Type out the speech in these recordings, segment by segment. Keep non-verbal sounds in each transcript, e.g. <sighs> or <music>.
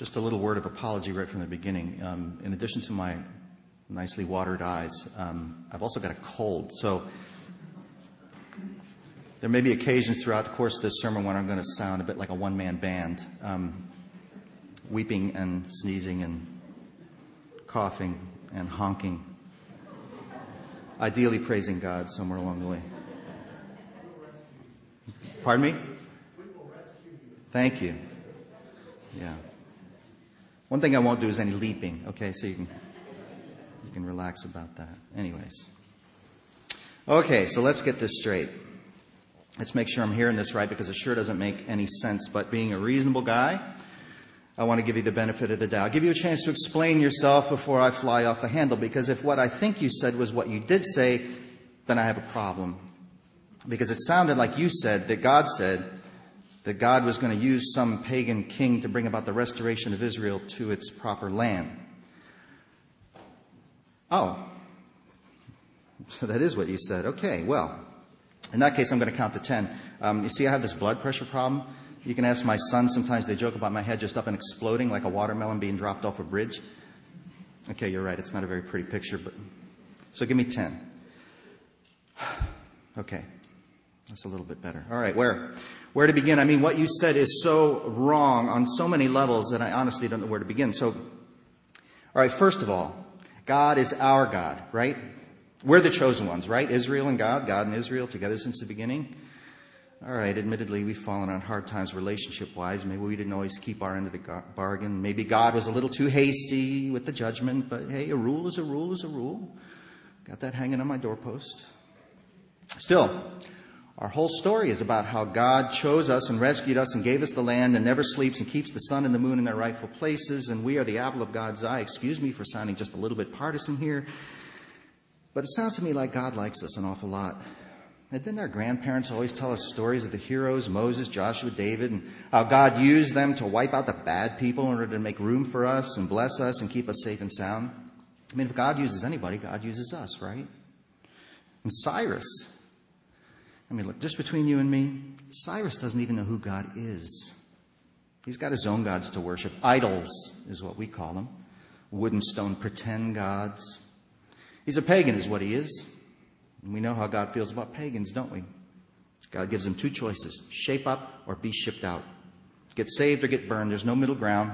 Just a little word of apology right from the beginning. Um, in addition to my nicely watered eyes, um, I've also got a cold. So there may be occasions throughout the course of this sermon when I'm going to sound a bit like a one man band, um, weeping and sneezing and coughing and honking, ideally praising God somewhere along the way. Pardon me? Thank you. Yeah. One thing I won't do is any leaping, okay? So you can you can relax about that. Anyways. Okay, so let's get this straight. Let's make sure I'm hearing this right because it sure doesn't make any sense. But being a reasonable guy, I want to give you the benefit of the doubt. I'll give you a chance to explain yourself before I fly off the handle because if what I think you said was what you did say, then I have a problem. Because it sounded like you said that God said that God was going to use some pagan king to bring about the restoration of Israel to its proper land. Oh, so that is what you said. Okay, well, in that case, I'm going to count to 10. Um, you see, I have this blood pressure problem. You can ask my son, sometimes they joke about my head just up and exploding like a watermelon being dropped off a bridge. Okay, you're right. It's not a very pretty picture, but. So give me 10. <sighs> Okay. That's a little bit better. All right, where? Where to begin? I mean, what you said is so wrong on so many levels that I honestly don't know where to begin. So, all right, first of all, God is our God, right? We're the chosen ones, right? Israel and God, God and Israel together since the beginning. All right, admittedly, we've fallen on hard times relationship wise. Maybe we didn't always keep our end of the bargain. Maybe God was a little too hasty with the judgment, but hey, a rule is a rule is a rule. Got that hanging on my doorpost. Still, our whole story is about how God chose us and rescued us and gave us the land and never sleeps and keeps the sun and the moon in their rightful places, and we are the apple of God's eye. Excuse me for sounding just a little bit partisan here, but it sounds to me like God likes us an awful lot. And didn't our grandparents always tell us stories of the heroes, Moses, Joshua, David, and how God used them to wipe out the bad people in order to make room for us and bless us and keep us safe and sound? I mean, if God uses anybody, God uses us, right? And Cyrus, I mean, look, just between you and me, Cyrus doesn't even know who God is. He's got his own gods to worship. Idols is what we call them. Wooden stone pretend gods. He's a pagan, is what he is. And we know how God feels about pagans, don't we? God gives them two choices shape up or be shipped out. Get saved or get burned. There's no middle ground.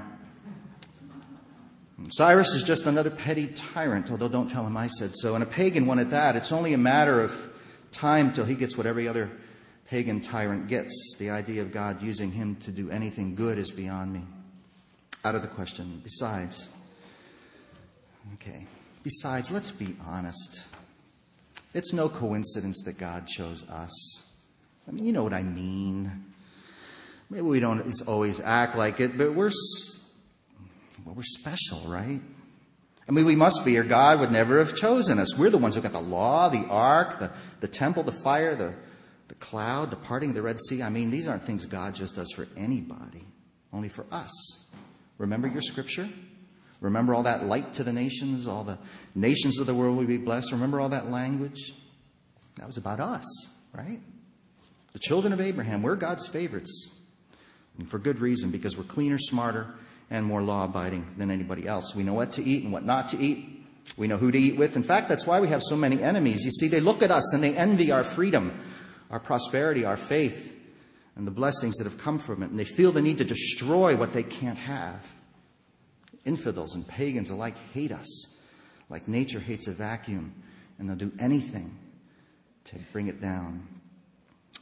And Cyrus is just another petty tyrant, although don't tell him I said so. And a pagan one at that. It's only a matter of time till he gets what every other pagan tyrant gets. The idea of God using him to do anything good is beyond me. Out of the question. Besides, okay, besides, let's be honest. It's no coincidence that God chose us. I mean, you know what I mean. Maybe we don't always act like it, but we're, well, we're special, right? I mean, we must be, or God would never have chosen us. We're the ones who got the law, the ark, the, the temple, the fire, the, the cloud, the parting of the Red Sea. I mean, these aren't things God just does for anybody, only for us. Remember your scripture? Remember all that light to the nations, all the nations of the world will be blessed. Remember all that language? That was about us, right? The children of Abraham, we're God's favorites. And for good reason, because we're cleaner, smarter, and more law abiding than anybody else. We know what to eat and what not to eat. We know who to eat with. In fact, that's why we have so many enemies. You see, they look at us and they envy our freedom, our prosperity, our faith, and the blessings that have come from it. And they feel the need to destroy what they can't have. Infidels and pagans alike hate us, like nature hates a vacuum, and they'll do anything to bring it down.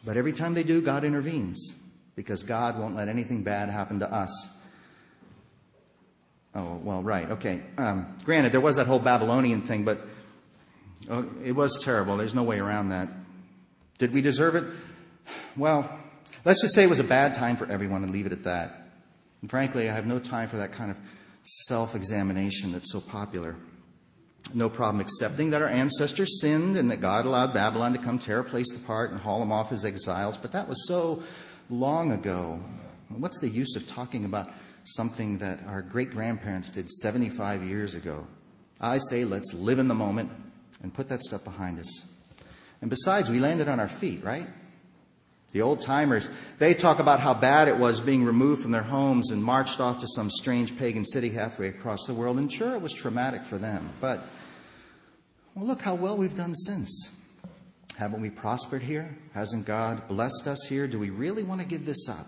But every time they do, God intervenes because God won't let anything bad happen to us. Oh, well, right. Okay. Um, granted, there was that whole Babylonian thing, but oh, it was terrible. There's no way around that. Did we deserve it? Well, let's just say it was a bad time for everyone and leave it at that. And frankly, I have no time for that kind of self examination that's so popular. No problem accepting that our ancestors sinned and that God allowed Babylon to come tear a place apart and haul them off as exiles, but that was so long ago. What's the use of talking about something that our great grandparents did 75 years ago. I say let's live in the moment and put that stuff behind us. And besides, we landed on our feet, right? The old timers, they talk about how bad it was being removed from their homes and marched off to some strange pagan city halfway across the world. And sure, it was traumatic for them. But well, look how well we've done since. Haven't we prospered here? Hasn't God blessed us here? Do we really want to give this up?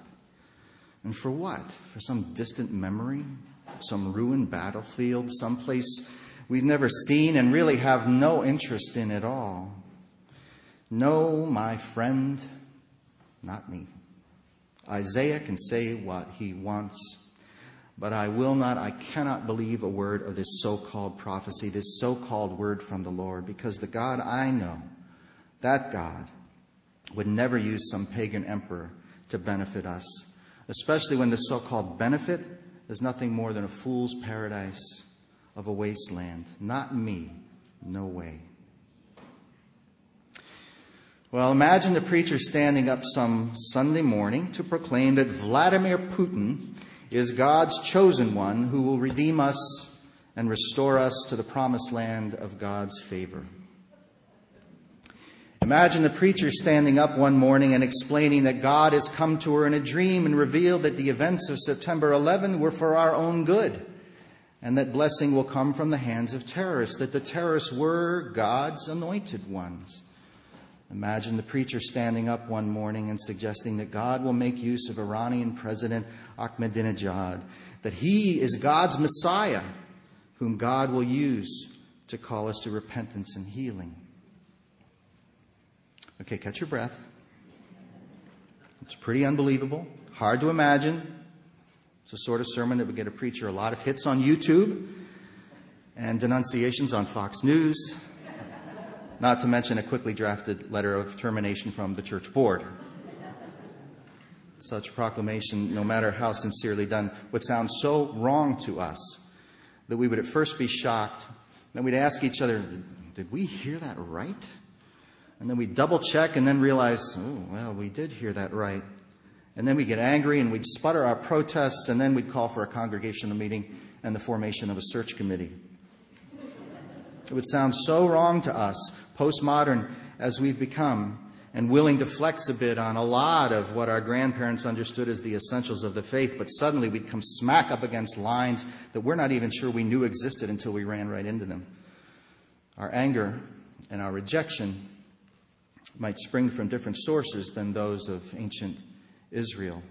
And for what? For some distant memory? Some ruined battlefield? Someplace we've never seen and really have no interest in at all? No, my friend, not me. Isaiah can say what he wants, but I will not, I cannot believe a word of this so called prophecy, this so called word from the Lord, because the God I know, that God, would never use some pagan emperor to benefit us, especially when the so called benefit is nothing more than a fool's paradise of a wasteland. Not me, no way. Well, imagine the preacher standing up some Sunday morning to proclaim that Vladimir Putin is God's chosen one who will redeem us and restore us to the promised land of God's favor. Imagine the preacher standing up one morning and explaining that God has come to her in a dream and revealed that the events of September 11 were for our own good and that blessing will come from the hands of terrorists, that the terrorists were God's anointed ones. Imagine the preacher standing up one morning and suggesting that God will make use of Iranian President Ahmadinejad, that he is God's Messiah, whom God will use to call us to repentance and healing. Okay, catch your breath. It's pretty unbelievable, hard to imagine. It's the sort of sermon that would get a preacher a lot of hits on YouTube and denunciations on Fox News not to mention a quickly drafted letter of termination from the church board. Such proclamation, no matter how sincerely done, would sound so wrong to us that we would at first be shocked. Then we'd ask each other, Did we hear that right? And then we'd double check and then realize, Oh, well, we did hear that right. And then we'd get angry and we'd sputter our protests and then we'd call for a congregational meeting and the formation of a search committee. It would sound so wrong to us, postmodern as we've become, and willing to flex a bit on a lot of what our grandparents understood as the essentials of the faith, but suddenly we'd come smack up against lines that we're not even sure we knew existed until we ran right into them. Our anger and our rejection might spring from different sources than those of ancient Israel.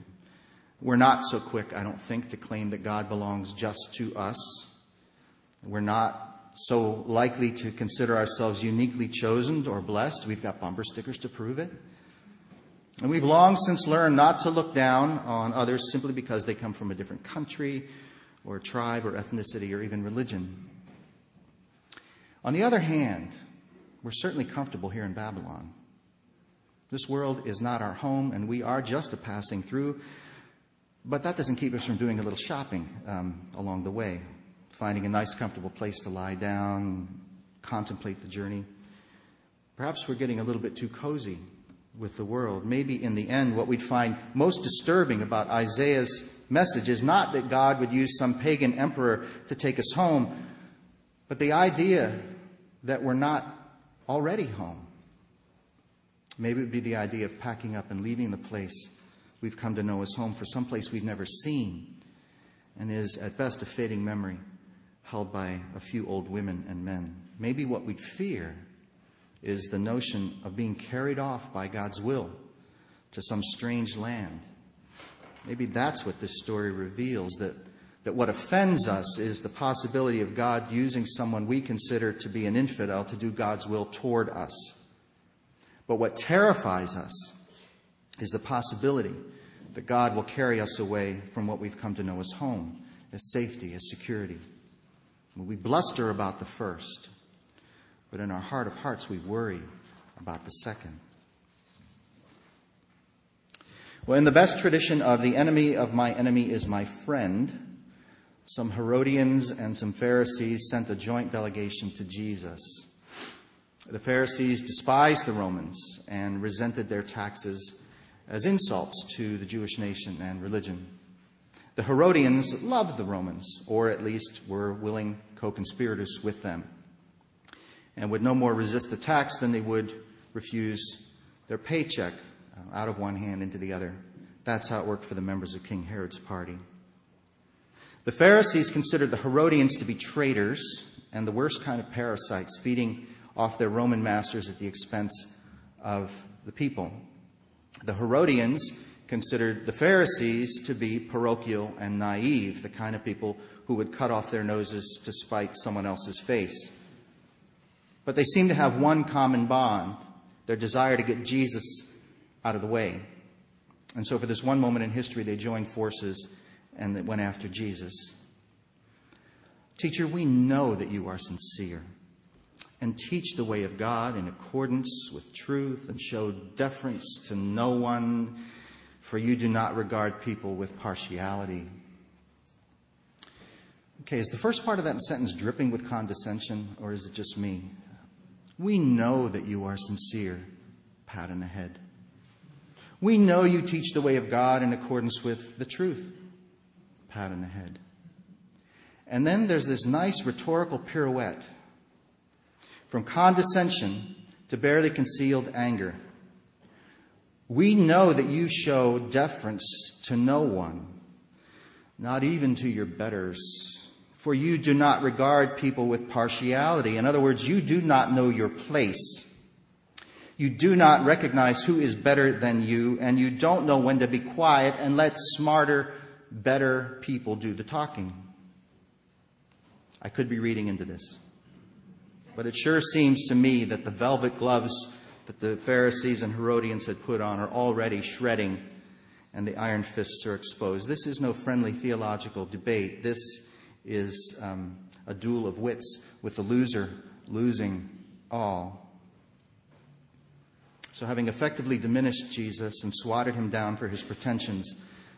We're not so quick, I don't think, to claim that God belongs just to us. We're not so likely to consider ourselves uniquely chosen or blessed. We've got bumper stickers to prove it. And we've long since learned not to look down on others simply because they come from a different country or tribe or ethnicity or even religion. On the other hand, we're certainly comfortable here in Babylon. This world is not our home, and we are just a passing through. But that doesn't keep us from doing a little shopping um, along the way finding a nice, comfortable place to lie down, contemplate the journey. Perhaps we're getting a little bit too cozy with the world. Maybe in the end, what we'd find most disturbing about Isaiah's message is not that God would use some pagan emperor to take us home, but the idea that we're not already home. Maybe it would be the idea of packing up and leaving the place we've come to know as home for some place we've never seen and is at best a fading memory held by a few old women and men. Maybe what we'd fear is the notion of being carried off by God's will to some strange land. Maybe that's what this story reveals that, that what offends us is the possibility of God using someone we consider to be an infidel to do God's will toward us. But what terrifies us is the possibility that God will carry us away from what we've come to know as home, as safety, as security. We bluster about the first, but in our heart of hearts, we worry about the second. Well, in the best tradition of the enemy of my enemy is my friend, some Herodians and some Pharisees sent a joint delegation to Jesus. The Pharisees despised the Romans and resented their taxes as insults to the Jewish nation and religion. The Herodians loved the Romans, or at least were willing co conspirators with them, and would no more resist the tax than they would refuse their paycheck uh, out of one hand into the other. That's how it worked for the members of King Herod's party. The Pharisees considered the Herodians to be traitors and the worst kind of parasites, feeding off their Roman masters at the expense of the people. The Herodians considered the Pharisees to be parochial and naive, the kind of people who would cut off their noses to spite someone else's face. But they seem to have one common bond their desire to get Jesus out of the way. And so, for this one moment in history, they joined forces and went after Jesus. Teacher, we know that you are sincere and teach the way of God in accordance with truth and show deference to no one, for you do not regard people with partiality. Okay, is the first part of that sentence dripping with condescension, or is it just me? We know that you are sincere. Pat in the head. We know you teach the way of God in accordance with the truth. Pat in the head. And then there's this nice rhetorical pirouette from condescension to barely concealed anger. We know that you show deference to no one, not even to your betters. For you do not regard people with partiality. In other words, you do not know your place. You do not recognize who is better than you, and you don't know when to be quiet and let smarter, better people do the talking. I could be reading into this. But it sure seems to me that the velvet gloves that the Pharisees and Herodians had put on are already shredding and the iron fists are exposed. This is no friendly theological debate. This is um, a duel of wits with the loser losing all. So, having effectively diminished Jesus and swatted him down for his pretensions,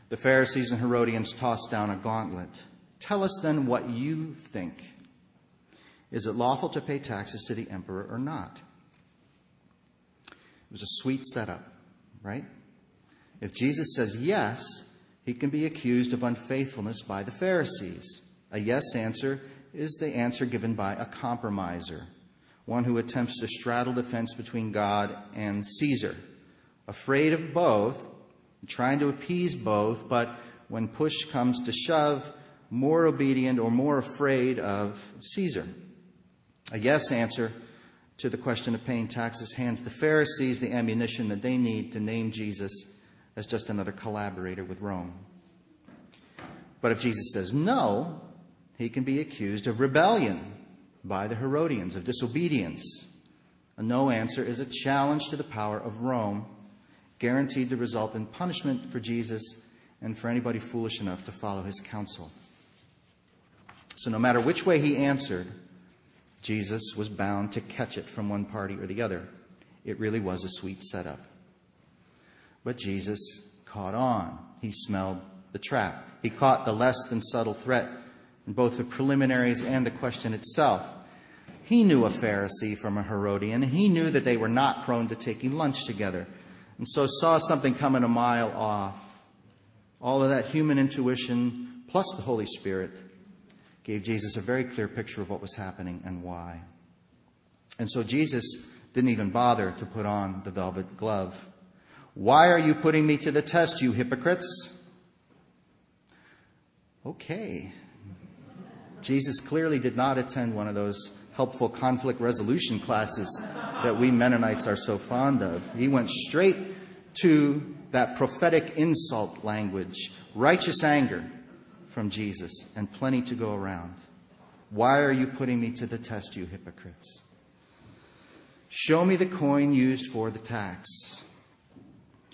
the Pharisees and Herodians tossed down a gauntlet. Tell us then what you think. Is it lawful to pay taxes to the emperor or not? It was a sweet setup, right? If Jesus says yes, he can be accused of unfaithfulness by the Pharisees. A yes answer is the answer given by a compromiser, one who attempts to straddle the fence between God and Caesar, afraid of both, trying to appease both, but when push comes to shove, more obedient or more afraid of Caesar. A yes answer to the question of paying taxes hands the Pharisees the ammunition that they need to name Jesus as just another collaborator with Rome. But if Jesus says no, he can be accused of rebellion by the Herodians, of disobedience. A no answer is a challenge to the power of Rome, guaranteed to result in punishment for Jesus and for anybody foolish enough to follow his counsel. So, no matter which way he answered, Jesus was bound to catch it from one party or the other. It really was a sweet setup. But Jesus caught on. He smelled the trap. He caught the less than subtle threat in both the preliminaries and the question itself. He knew a Pharisee from a Herodian, and he knew that they were not prone to taking lunch together, and so saw something coming a mile off. All of that human intuition, plus the Holy Spirit, gave Jesus a very clear picture of what was happening and why. And so Jesus didn't even bother to put on the velvet glove. Why are you putting me to the test, you hypocrites? Okay, Jesus clearly did not attend one of those helpful conflict resolution classes that we Mennonites are so fond of. He went straight to that prophetic insult language, righteous anger from Jesus, and plenty to go around. Why are you putting me to the test, you hypocrites? Show me the coin used for the tax.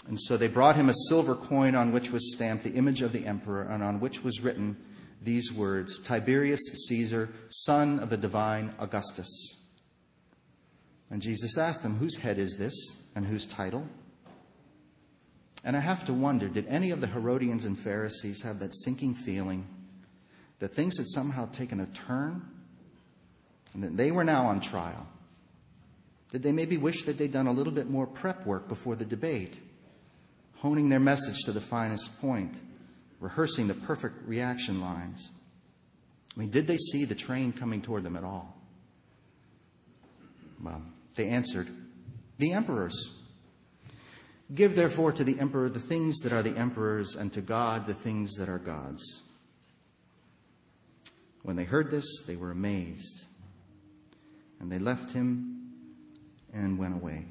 And so they brought him a silver coin on which was stamped the image of the emperor and on which was written, these words Tiberius Caesar, son of the divine Augustus. And Jesus asked them, Whose head is this and whose title? And I have to wonder did any of the Herodians and Pharisees have that sinking feeling that things had somehow taken a turn and that they were now on trial? Did they maybe wish that they'd done a little bit more prep work before the debate, honing their message to the finest point? rehearsing the perfect reaction lines. I mean, did they see the train coming toward them at all? Well, they answered, The emperors. Give therefore to the emperor the things that are the emperor's, and to God the things that are God's. When they heard this, they were amazed. And they left him and went away.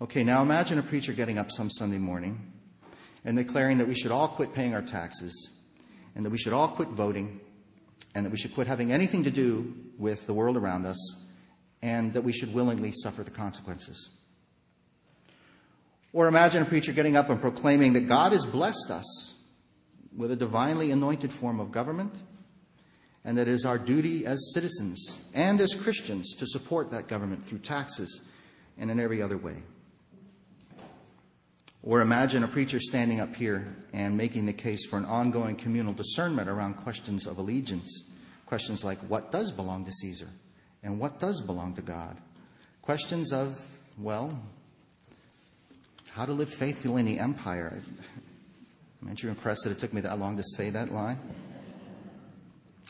Okay, now imagine a preacher getting up some Sunday morning and declaring that we should all quit paying our taxes and that we should all quit voting and that we should quit having anything to do with the world around us and that we should willingly suffer the consequences. Or imagine a preacher getting up and proclaiming that God has blessed us with a divinely anointed form of government and that it is our duty as citizens and as Christians to support that government through taxes and in every other way. Or imagine a preacher standing up here and making the case for an ongoing communal discernment around questions of allegiance. Questions like what does belong to Caesar and what does belong to God? Questions of, well, how to live faithfully in the empire. Aren't you impressed that it took me that long to say that line?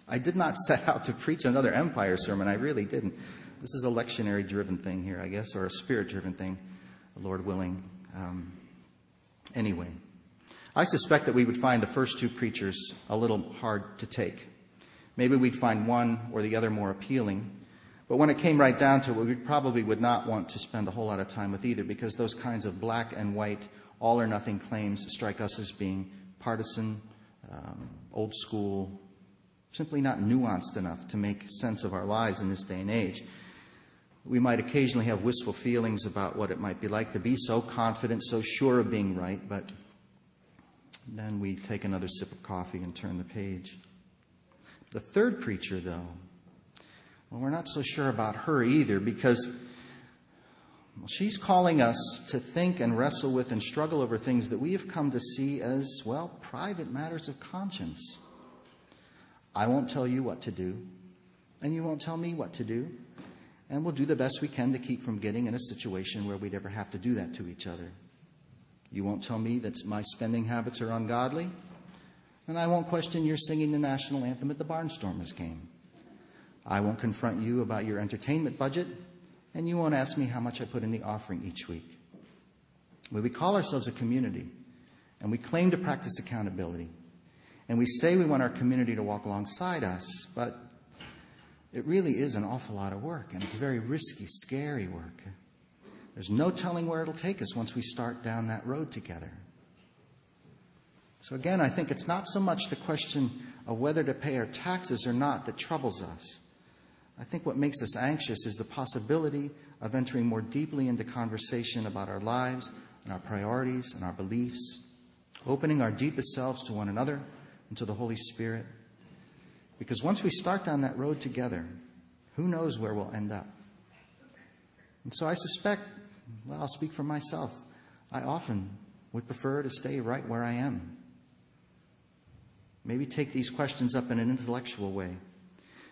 I did not <laughs> set out to preach another empire sermon. I really didn't. This is a lectionary driven thing here, I guess, or a spirit driven thing, Lord willing. Um, anyway, I suspect that we would find the first two preachers a little hard to take. Maybe we'd find one or the other more appealing. But when it came right down to it, we probably would not want to spend a whole lot of time with either because those kinds of black and white, all or nothing claims strike us as being partisan, um, old school, simply not nuanced enough to make sense of our lives in this day and age. We might occasionally have wistful feelings about what it might be like to be so confident, so sure of being right, but then we take another sip of coffee and turn the page. The third preacher, though, well, we're not so sure about her either because well, she's calling us to think and wrestle with and struggle over things that we have come to see as, well, private matters of conscience. I won't tell you what to do, and you won't tell me what to do, and we'll do the best we can to keep from getting in a situation where we'd ever have to do that to each other. You won't tell me that my spending habits are ungodly, and I won't question your singing the national anthem at the Barnstormers game. I won't confront you about your entertainment budget, and you won't ask me how much I put in the offering each week. We call ourselves a community, and we claim to practice accountability. And we say we want our community to walk alongside us, but it really is an awful lot of work, and it's very risky, scary work. There's no telling where it'll take us once we start down that road together. So, again, I think it's not so much the question of whether to pay our taxes or not that troubles us. I think what makes us anxious is the possibility of entering more deeply into conversation about our lives and our priorities and our beliefs, opening our deepest selves to one another and to the Holy Spirit. Because once we start down that road together, who knows where we'll end up? And so I suspect, well, I'll speak for myself, I often would prefer to stay right where I am. Maybe take these questions up in an intellectual way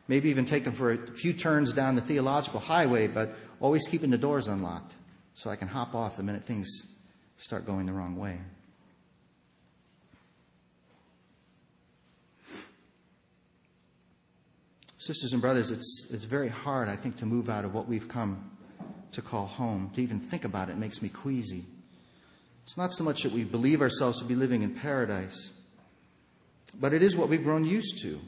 maybe even take them for a few turns down the theological highway, but always keeping the doors unlocked so I can hop off the minute things start going the wrong way. Sisters and brothers, it's, it's very hard, I think, to move out of what we've come to call home. To even think about it makes me queasy. It's not so much that we believe ourselves to be living in paradise, but it is what we've grown used to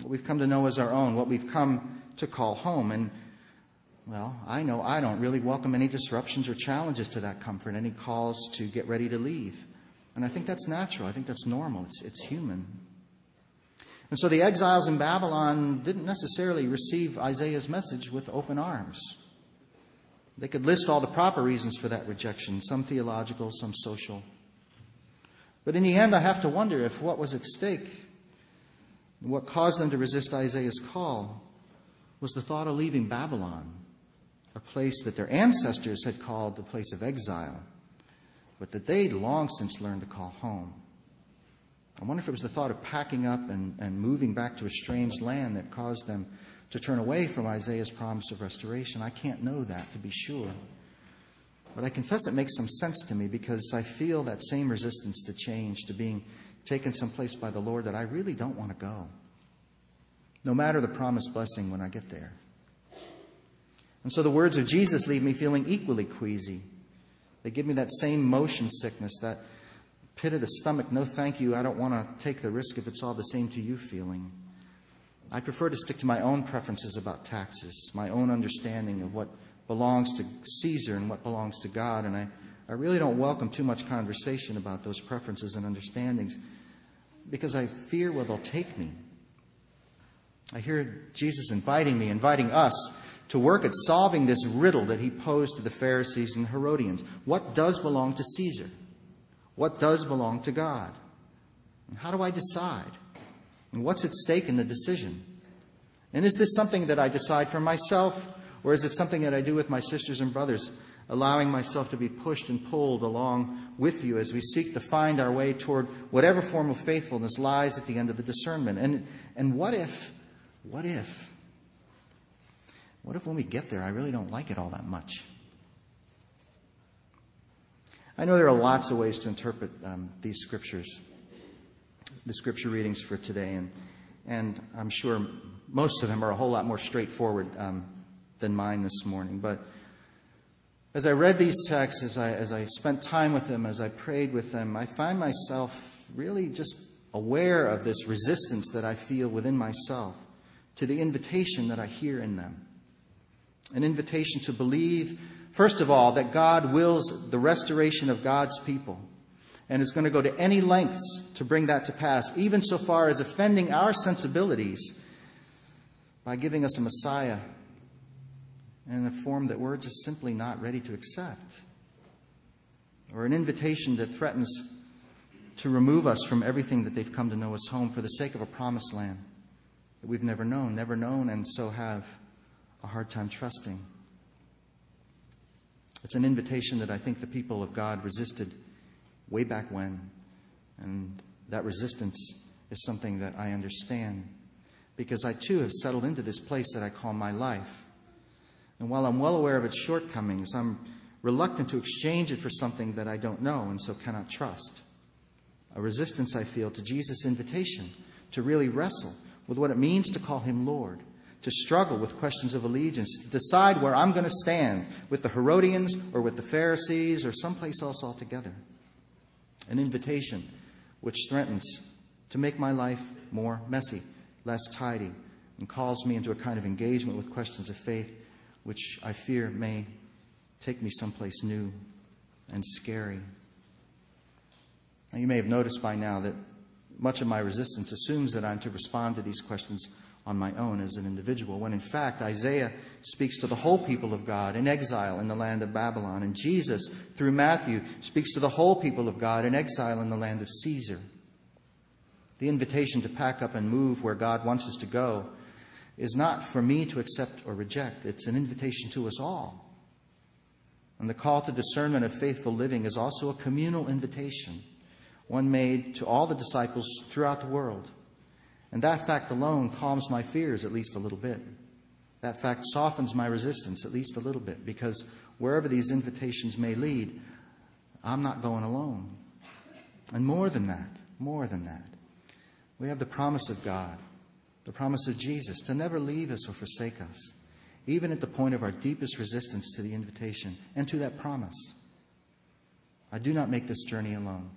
what we've come to know as our own, what we've come to call home. And, well, I know I don't really welcome any disruptions or challenges to that comfort, any calls to get ready to leave. And I think that's natural. I think that's normal. It's, it's human. And so the exiles in Babylon didn't necessarily receive Isaiah's message with open arms. They could list all the proper reasons for that rejection, some theological, some social. But in the end, I have to wonder if what was at stake what caused them to resist Isaiah's call was the thought of leaving Babylon, a place that their ancestors had called the place of exile, but that they'd long since learned to call home. I wonder if it was the thought of packing up and, and moving back to a strange land that caused them to turn away from Isaiah's promise of restoration. I can't know that to be sure. But I confess it makes some sense to me because I feel that same resistance to change, to being taken someplace by the Lord that I really don't want to go, no matter the promised blessing when I get there. And so the words of Jesus leave me feeling equally queasy. They give me that same motion sickness, that pit of the stomach, no thank you, I don't want to take the risk if it's all the same to you feeling. I prefer to stick to my own preferences about taxes, my own understanding of what belongs to Caesar and what belongs to God, and I, I really don't welcome too much conversation about those preferences and understandings because I fear where they'll take me. I hear Jesus inviting me, inviting us to work at solving this riddle that he posed to the Pharisees and Herodians. What does belong to Caesar? What does belong to God? And how do I decide? And what's at stake in the decision? And is this something that I decide for myself, or is it something that I do with my sisters and brothers, allowing myself to be pushed and pulled along with you as we seek to find our way toward whatever form of faithfulness lies at the end of the discernment? And, and what if, what if, what if when we get there, I really don't like it all that much? I know there are lots of ways to interpret um, these scriptures, the scripture readings for today, and, and I'm sure most of them are a whole lot more straightforward um, than mine this morning. But as I read these texts, as I, as I spent time with them, as I prayed with them, I find myself really just aware of this resistance that I feel within myself to the invitation that I hear in them. An invitation to believe, first of all, that God wills the restoration of God's people and is going to go to any lengths to bring that to pass, even so far as offending our sensibilities by giving us a Messiah in a form that we're just simply not ready to accept, or an invitation that threatens to remove us from everything that they've come to know as home for the sake of a promised land that we've never known, never known, and so have a hard time trusting. It's an invitation that I think the people of God resisted way back when, and that resistance is something that I understand because I too have settled into this place that I call my life. And while I'm well aware of its shortcomings, I'm reluctant to exchange it for something that I don't know and so cannot trust. A resistance I feel to Jesus' invitation to really wrestle with what it means to call him Lord, to struggle with questions of allegiance, to decide where I'm going to stand with the Herodians or with the Pharisees or someplace else altogether. An invitation which threatens to make my life more messy, less tidy, and calls me into a kind of engagement with questions of faith which I fear may take me someplace new and scary. Now, you may have noticed by now that much of my resistance assumes that I'm to respond to these questions on my own as an individual, when in fact Isaiah speaks to the whole people of God in exile in the land of Babylon, and Jesus, through Matthew, speaks to the whole people of God in exile in the land of Caesar. The invitation to pack up and move where God wants us to go is not for me to accept or reject, it's an invitation to us all. And the call to discernment of faithful living is also a communal invitation, one made to all the disciples throughout the world. And that fact alone calms my fears at least a little bit. That fact softens my resistance at least a little bit because wherever these invitations may lead, I'm not going alone. And more than that, more than that, we have the promise of God the promise of Jesus to never leave us or forsake us, even at the point of our deepest resistance to the invitation and to that promise. I do not make this journey alone.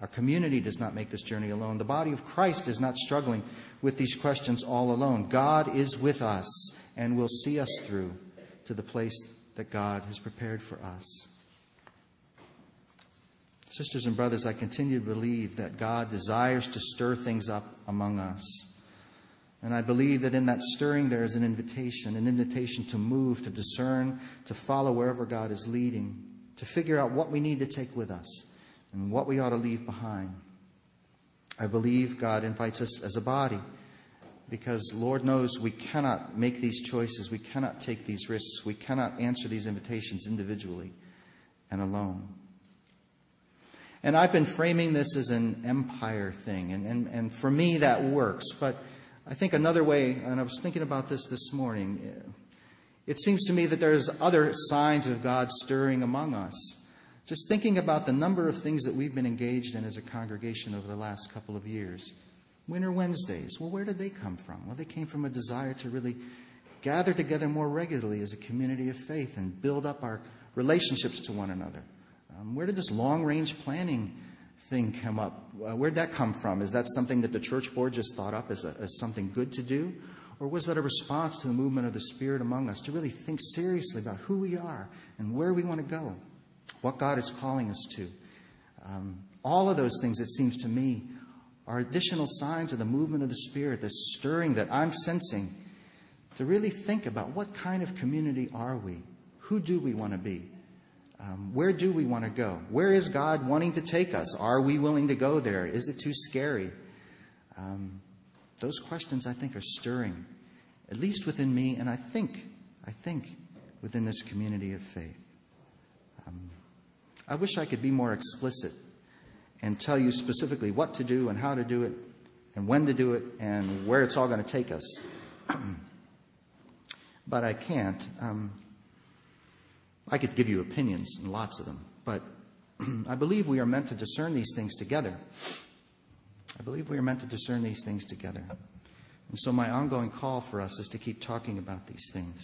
Our community does not make this journey alone. The body of Christ is not struggling with these questions all alone. God is with us and will see us through to the place that God has prepared for us. Sisters and brothers, I continue to believe that God desires to stir things up among us. And I believe that in that stirring there is an invitation, an invitation to move, to discern, to follow wherever God is leading, to figure out what we need to take with us and what we ought to leave behind. I believe God invites us as a body because Lord knows we cannot make these choices, we cannot take these risks, we cannot answer these invitations individually and alone. And I've been framing this as an empire thing, and, and, and for me that works, but I think another way, and I was thinking about this this morning, it seems to me that there's other signs of God stirring among us. Just thinking about the number of things that we've been engaged in as a congregation over the last couple of years. Winter Wednesdays, well, where did they come from? Well, they came from a desire to really gather together more regularly as a community of faith and build up our relationships to one another? Um, where did this long range planning thing come up? Uh, where'd that come from? Is that something that the church board just thought up as, a, as something good to do? Or was that a response to the movement of the Spirit among us to really think seriously about who we are and where we want to go, what God is calling us to? Um, all of those things, it seems to me, are additional signs of the movement of the Spirit, the stirring that I'm sensing to really think about what kind of community are we? Who do we want to be? Um, where do we want to go? Where is God wanting to take us? Are we willing to go there? Is it too scary? Um, those questions, I think, are stirring, at least within me, and I think, I think, within this community of faith. Um, I wish I could be more explicit and tell you specifically what to do and how to do it and when to do it and where it's all going to take us. <clears throat> but I can't. Um, I could give you opinions, and lots of them, but <clears throat> I believe we are meant to discern these things together. I believe we are meant to discern these things together. And so, my ongoing call for us is to keep talking about these things.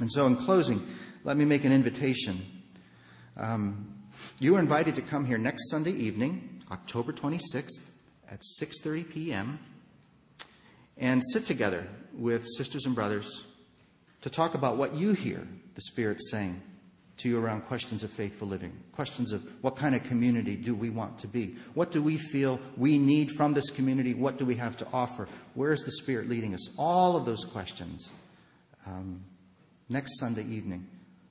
And so, in closing, let me make an invitation. Um, you are invited to come here next Sunday evening, October 26th, at 6:30 p.m., and sit together with sisters and brothers to talk about what you hear the Spirit saying to you around questions of faithful living, questions of what kind of community do we want to be? What do we feel we need from this community? What do we have to offer? Where is the Spirit leading us? All of those questions. Um, next Sunday evening,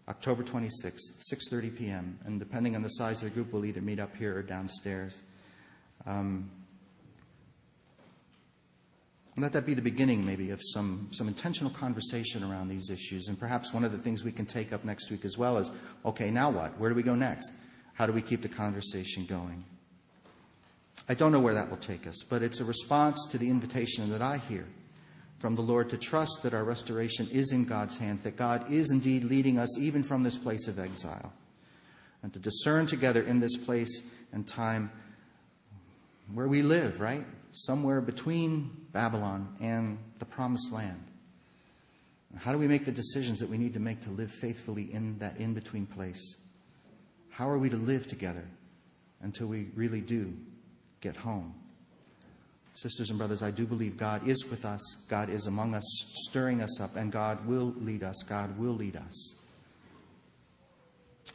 October 26th, 6:30 p.m. And depending on the size of the group, we'll either meet up here or downstairs. Um, let that be the beginning, maybe, of some, some intentional conversation around these issues. And perhaps one of the things we can take up next week as well is okay, now what? Where do we go next? How do we keep the conversation going? I don't know where that will take us, but it's a response to the invitation that I hear from the Lord to trust that our restoration is in God's hands, that God is indeed leading us even from this place of exile, and to discern together in this place and time where we live, right? Somewhere between Babylon and the promised land. How do we make the decisions that we need to make to live faithfully in that in between place? How are we to live together until we really do get home? Sisters and brothers, I do believe God is with us. God is among us, stirring us up, and God will lead us. God will lead us.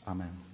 Amen.